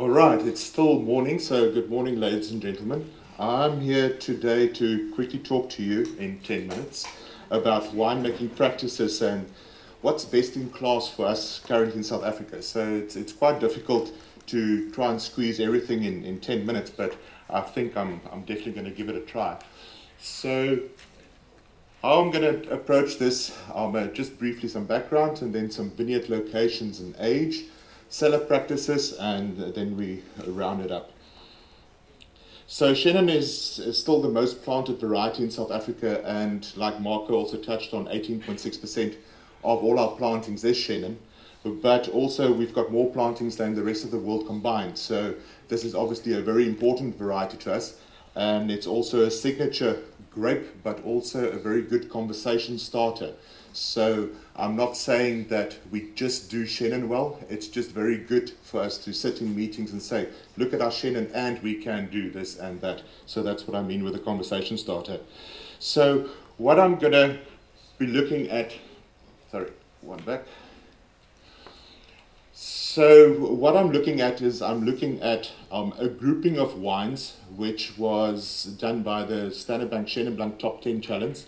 All right, it's still morning, so good morning, ladies and gentlemen. I'm here today to quickly talk to you in 10 minutes about winemaking practices and what's best in class for us currently in South Africa. So it's, it's quite difficult to try and squeeze everything in, in 10 minutes, but I think I'm, I'm definitely going to give it a try. So, how I'm going to approach this, um, uh, just briefly some background and then some vineyard locations and age cellar practices, and then we round it up. So Chenin is, is, still the most planted variety in South Africa, and like Marco also touched on, 18.6% of all our plantings is Chenin. But also we've got more plantings than the rest of the world combined. So this is obviously a very important variety to us, and it's also a signature grape, but also a very good conversation starter. So I'm not saying that we just do Chenin well. It's just very good for us to sit in meetings and say, look at our Chenin and we can do this and that. So that's what I mean with a conversation starter. So what I'm going to be looking at, sorry, one back. So what I'm looking at is I'm looking at um, a grouping of wines which was done by the Standard Bank Chenin Blanc Top 10 Challenge.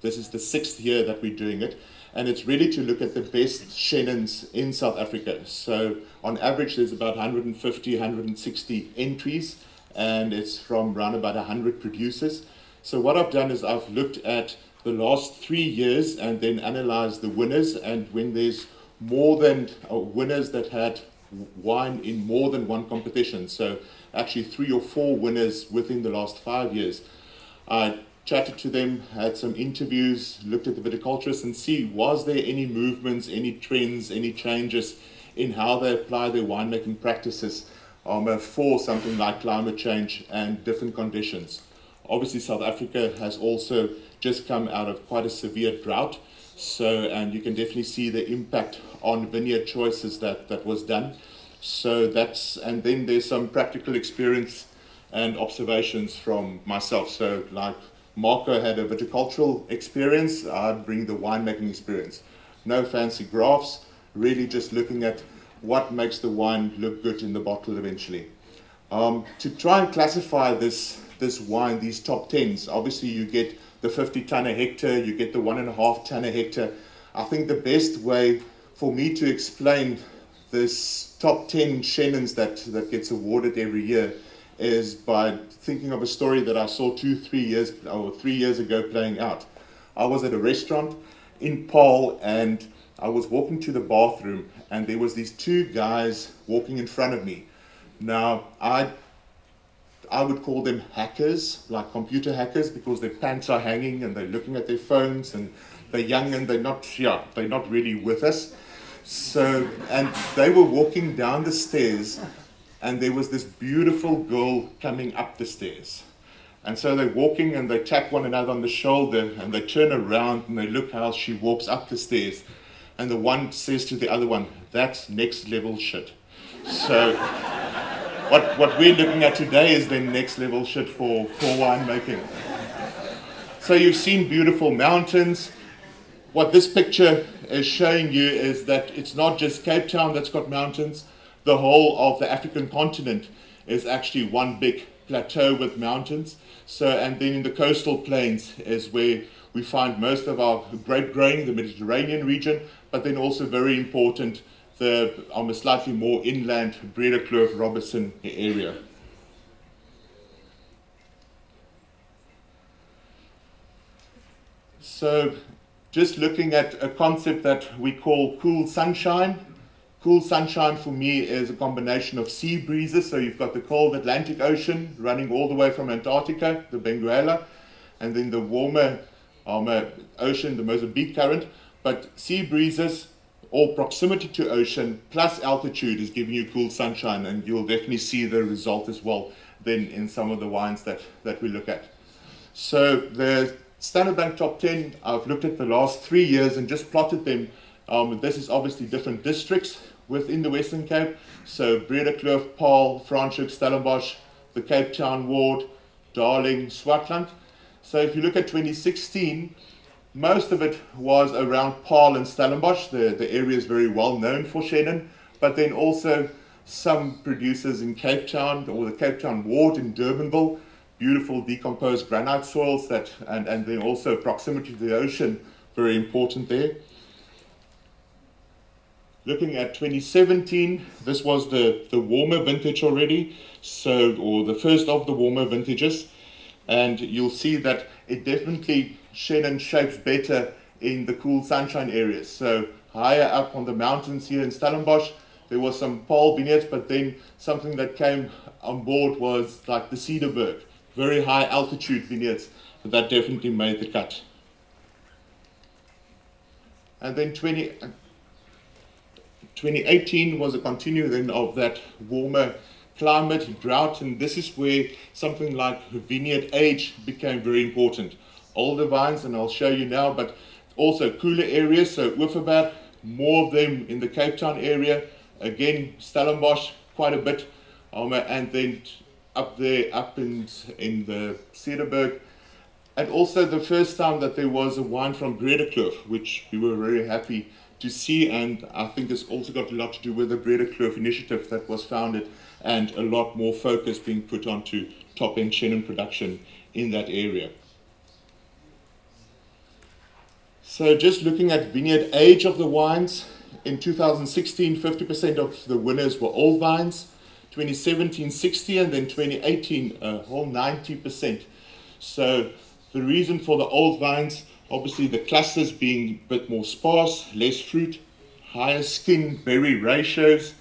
This is the sixth year that we're doing it, and it's really to look at the best Chenins in South Africa. So on average, there's about 150, 160 entries, and it's from around about 100 producers. So what I've done is I've looked at the last three years and then analyzed the winners, and when there's more than uh, winners that had wine in more than one competition. So actually three or four winners within the last five years. I chatted to them, had some interviews, looked at the viticulturists and see was there any movements, any trends, any changes in how they apply their winemaking practices um, for something like climate change and different conditions. Obviously, South Africa has also just come out of quite a severe drought, so and you can definitely see the impact on vineyard choices that that was done. So that's and then there's some practical experience and observations from myself. So like Marco had a viticultural experience, I'd bring the winemaking experience. No fancy graphs, really just looking at what makes the wine look good in the bottle eventually. Um, to try and classify this, this wine, these top tens, obviously you get the 50 ton a hectare, you get the one and a half ton a hectare. I think the best way for me to explain this top 10 Chenins that, that gets awarded every year is by thinking of a story that I saw two, three years or three years ago playing out. I was at a restaurant in Paarl and I was walking to the bathroom and there was these two guys walking in front of me. Now I I would call them hackers, like computer hackers, because their pants are hanging and they're looking at their phones and they're young and they're not yeah, they're not really with us. So and they were walking down the stairs and there was this beautiful girl coming up the stairs. And so they're walking and they tap one another on the shoulder and they turn around and they look how she walks up the stairs. And the one says to the other one, That's next level shit. So, what, what we're looking at today is the next level shit for, for winemaking. So, you've seen beautiful mountains. What this picture is showing you is that it's not just Cape Town that's got mountains the whole of the African continent is actually one big plateau with mountains. So, and then in the coastal plains is where we find most of our grape growing, the Mediterranean region, but then also very important, the almost slightly more inland Breedekloof Robertson area. So, just looking at a concept that we call cool sunshine, Cool sunshine for me is a combination of sea breezes. So you've got the cold Atlantic Ocean running all the way from Antarctica, the Benguela, and then the warmer um, uh, ocean, the Mozambique current. But sea breezes or proximity to ocean plus altitude is giving you cool sunshine, and you'll definitely see the result as well then in some of the wines that, that we look at. So the Standard Bank Top 10, I've looked at the last three years and just plotted them. Um, this is obviously different districts within the Western Cape. So Breedekloof, Paarl, Franschhoek, Stellenbosch, the Cape Town Ward, Darling, Swartland. So if you look at 2016, most of it was around Paarl and Stellenbosch. The, the area is very well known for Chenin, but then also some producers in Cape Town or the Cape Town ward in Durbanville, beautiful decomposed granite soils that, and, and then also proximity to the ocean, very important there. Looking at 2017, this was the, the warmer vintage already, so or the first of the warmer vintages, and you'll see that it definitely Chenin shapes better in the cool sunshine areas. So higher up on the mountains here in Stellenbosch, there was some Paarl vineyards, but then something that came on board was like the Cederberg, very high altitude vineyards that definitely made the cut. And then 20, 2018 was a continuation of that warmer climate, drought, and this is where something like vineyard age became very important. Older vines, and I'll show you now, but also cooler areas, so Overberg, more of them in the Cape Town area. Again, Stellenbosch, quite a bit, um, and then up there, up in, in the Cederberg. And also the first time that there was a wine from Breedekloof, which we were very happy to see, and I think it's also got a lot to do with the Breedekloof initiative that was founded and a lot more focus being put onto top end Chenin production in that area. So, just looking at vineyard age of the wines, in 2016, 50% of the winners were old vines, 2017, 60, and then 2018, a whole 90%. So, the reason for the old vines Obviously, the clusters being a bit more sparse, less fruit, higher skin berry ratios,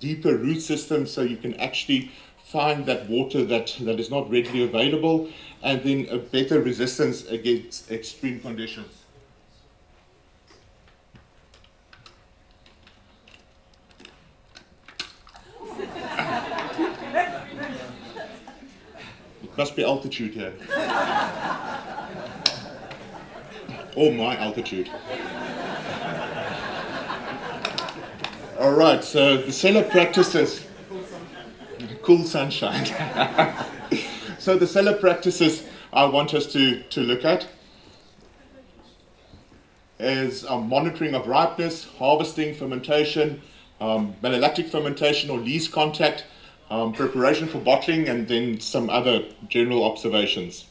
deeper root systems, so you can actually find that water that, that is not readily available, and then a better resistance against extreme conditions. it must be altitude here or my altitude. All right, so the cellar practices. Cool sunshine. so the cellar practices I want us to, to look at is um, monitoring of ripeness, harvesting, fermentation, um, malolactic fermentation or lees contact, um, preparation for bottling, and then some other general observations.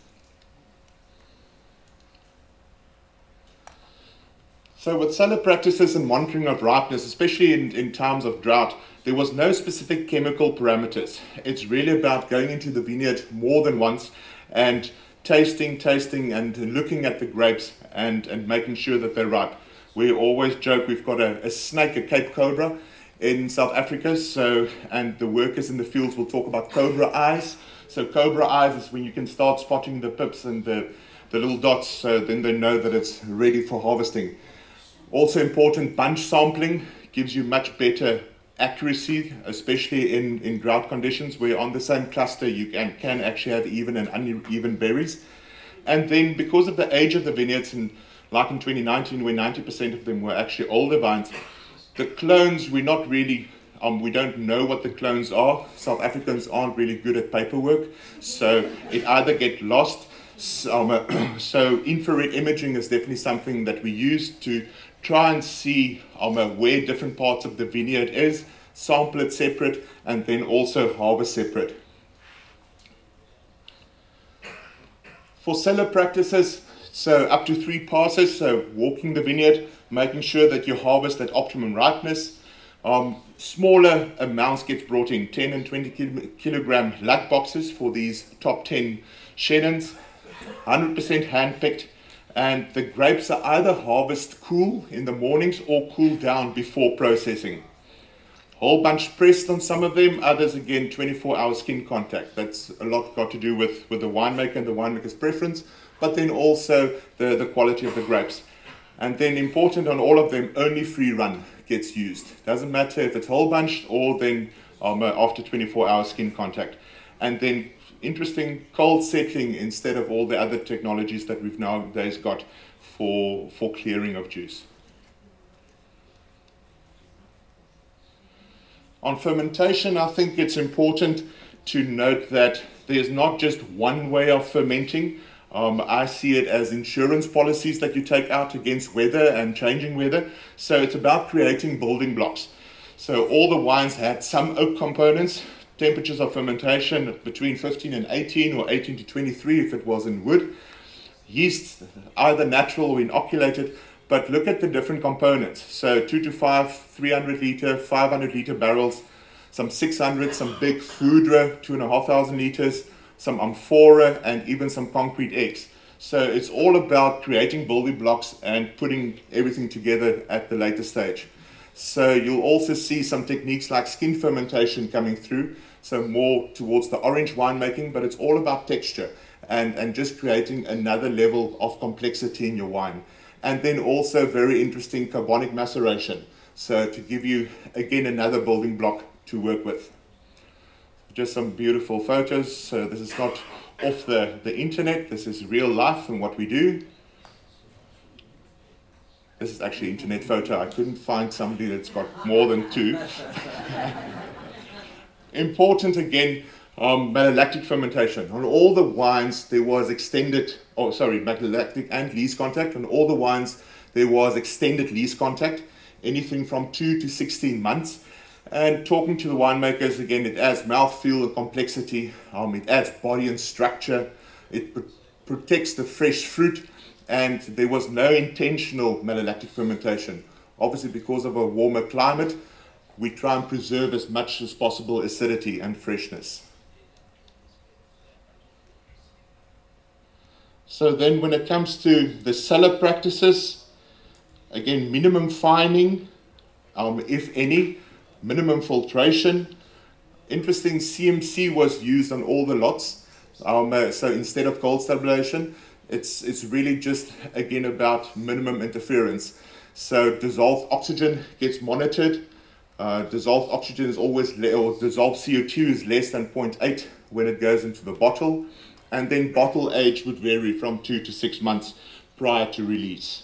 So, with cellar practices and monitoring of ripeness, especially in, in times of drought, there was no specific chemical parameters. It's really about going into the vineyard more than once and tasting, tasting, and looking at the grapes and, and making sure that they're ripe. We always joke we've got a, a snake, a Cape Cobra in South Africa, so and the workers in the fields will talk about cobra eyes. So cobra eyes is when you can start spotting the pips and the, the little dots, so then they know that it's ready for harvesting. Also important, bunch sampling gives you much better accuracy, especially in, in drought conditions where on the same cluster you can, can actually have even and uneven berries. And then because of the age of the vineyards, and like in 2019 where 90% of them were actually older vines, the clones we're not really um, we don't know what the clones are. South Africans aren't really good at paperwork, so it either get lost. So, um, so infrared imaging is definitely something that we use to try and see um, where different parts of the vineyard is, sample it separate, and then also harvest separate. For cellar practices, so up to three passes, so walking the vineyard, making sure that you harvest at optimum ripeness. Um, smaller amounts get brought in, 10 and 20 kilogram lug boxes for these top 10 Chenins, 100% hand picked and the grapes are either harvested cool in the mornings or cool down before processing. Whole bunch pressed on some of them, others again 24 hour skin contact. That's a lot got to do with, with the winemaker and the winemaker's preference, but then also the, the quality of the grapes. And then important on all of them, only free run gets used. Doesn't matter if it's whole bunched or then um, after 24 hour skin contact. And then interesting cold settling instead of all the other technologies that we've nowadays got for, for clearing of juice. On fermentation, I think it's important to note that there's not just one way of fermenting. Um, I see it as insurance policies that you take out against weather and changing weather. So it's about creating building blocks. So all the wines had some oak components, temperatures of fermentation between 15 and 18 or 18 to 23 if it was in wood. Yeast, either natural or inoculated, but look at the different components. So 2 to 5, 300 liter, 500 liter barrels, some 600, some big Foudre, 2,500 liters, some amphora, and even some concrete eggs. So it's all about creating building blocks and putting everything together at the later stage. So you'll also see some techniques like skin fermentation coming through, so more towards the orange winemaking, but it's all about texture and, and just creating another level of complexity in your wine. And then also very interesting carbonic maceration. So to give you again another building block to work with. Just some beautiful photos. So this is not off the, the internet, this is real life and what we do. This is actually internet photo. I couldn't find somebody that's got more than two. Important again, um, malolactic fermentation. On all the wines, there was extended, oh, sorry, malolactic and lees contact. On all the wines, there was extended lees contact, anything from 2 to 16 months. And talking to the winemakers, again, it adds mouthfeel and complexity, um, it adds body and structure, it pr- protects the fresh fruit, and there was no intentional malolactic fermentation. Obviously, because of a warmer climate, we try and preserve as much as possible acidity and freshness. So then when it comes to the cellar practices, again, minimum fining, um, if any, minimum filtration. Interesting, CMC was used on all the lots. Um, uh, so instead of cold stabilization, it's, it's really just, again, about minimum interference. So dissolved oxygen gets monitored. Uh, dissolved oxygen is always, le- or dissolved CO2 is less than 0.8 when it goes into the bottle and then bottle age would vary from two to six months prior to release.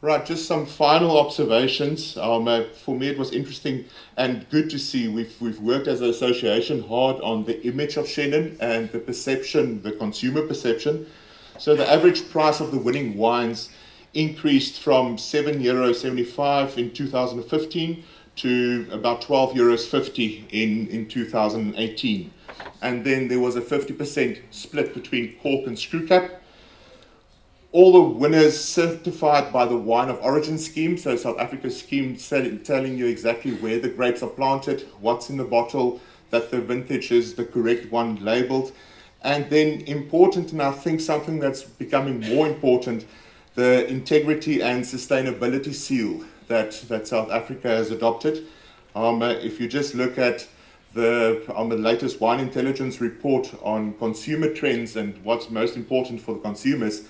Right, just some final observations. Um, uh, for me, it was interesting and good to see we've, we've worked as an association hard on the image of Chenin and the perception, the consumer perception. So the average price of the winning wines increased from 7 euro 75 in 2015 to about 12 euros 50 in, in 2018. And then there was a 50% split between cork and screw cap. All the winners certified by the wine of origin scheme, so South Africa scheme telling you exactly where the grapes are planted, what's in the bottle, that the vintage is the correct one labeled. And then important, and I think something that's becoming more important, the integrity and sustainability seal that, that South Africa has adopted. Um, uh, if you just look at the, on the latest wine intelligence report on consumer trends and what's most important for the consumers,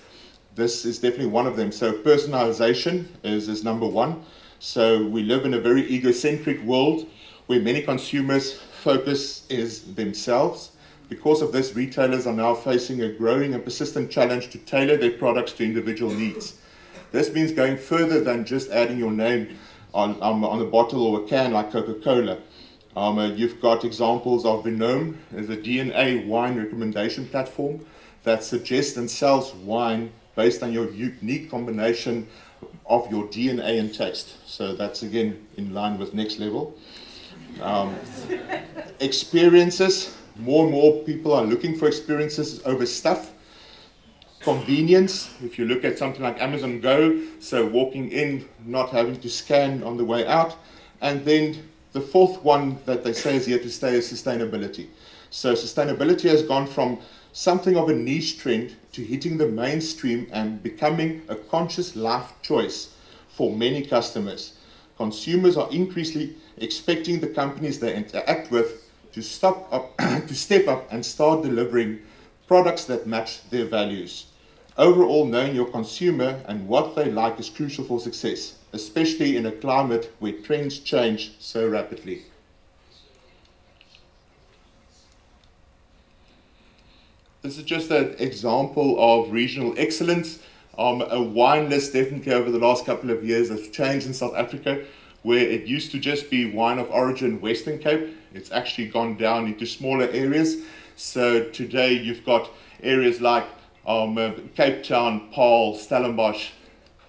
this is definitely one of them. So personalization is, is number one. So we live in a very egocentric world where many consumers focus is themselves. Because of this, retailers are now facing a growing and persistent challenge to tailor their products to individual needs. This means going further than just adding your name on, um, on a bottle or a can like Coca Cola. Um, uh, you've got examples of Vinome a DNA wine recommendation platform that suggests and sells wine based on your unique combination of your DNA and taste. So that's again in line with next level. Um, experiences. More and more people are looking for experiences over stuff convenience. If you look at something like Amazon Go, so walking in, not having to scan on the way out. And then the fourth one that they say is here to stay is sustainability. So sustainability has gone from something of a niche trend to hitting the mainstream and becoming a conscious life choice for many customers. Consumers are increasingly expecting the companies they interact with to stop up, to step up and start delivering products that match their values. Overall, knowing your consumer and what they like is crucial for success, especially in a climate where trends change so rapidly. This is just an example of regional excellence. Um, a wine list definitely over the last couple of years has changed in South Africa, where it used to just be wine of origin Western Cape. It's actually gone down into smaller areas. So today you've got areas like Um, uh, Cape Town, Paarl, Stellenbosch.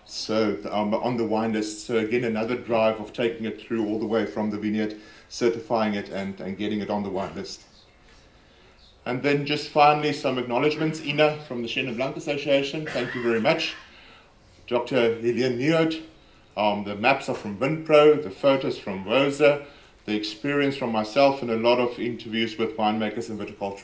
So um, on the wine list. So again, another drive of taking it through all the way from the vineyard, certifying it, and, and getting it on the wine list. And then just finally some acknowledgements. Ina from the Chenin Blanc Association, thank you very much. Dr. Helene Nieuwoudt, um, the maps are from Vinpro, the photos from Rosa, the experience from myself, and a lot of interviews with winemakers and viticulturists.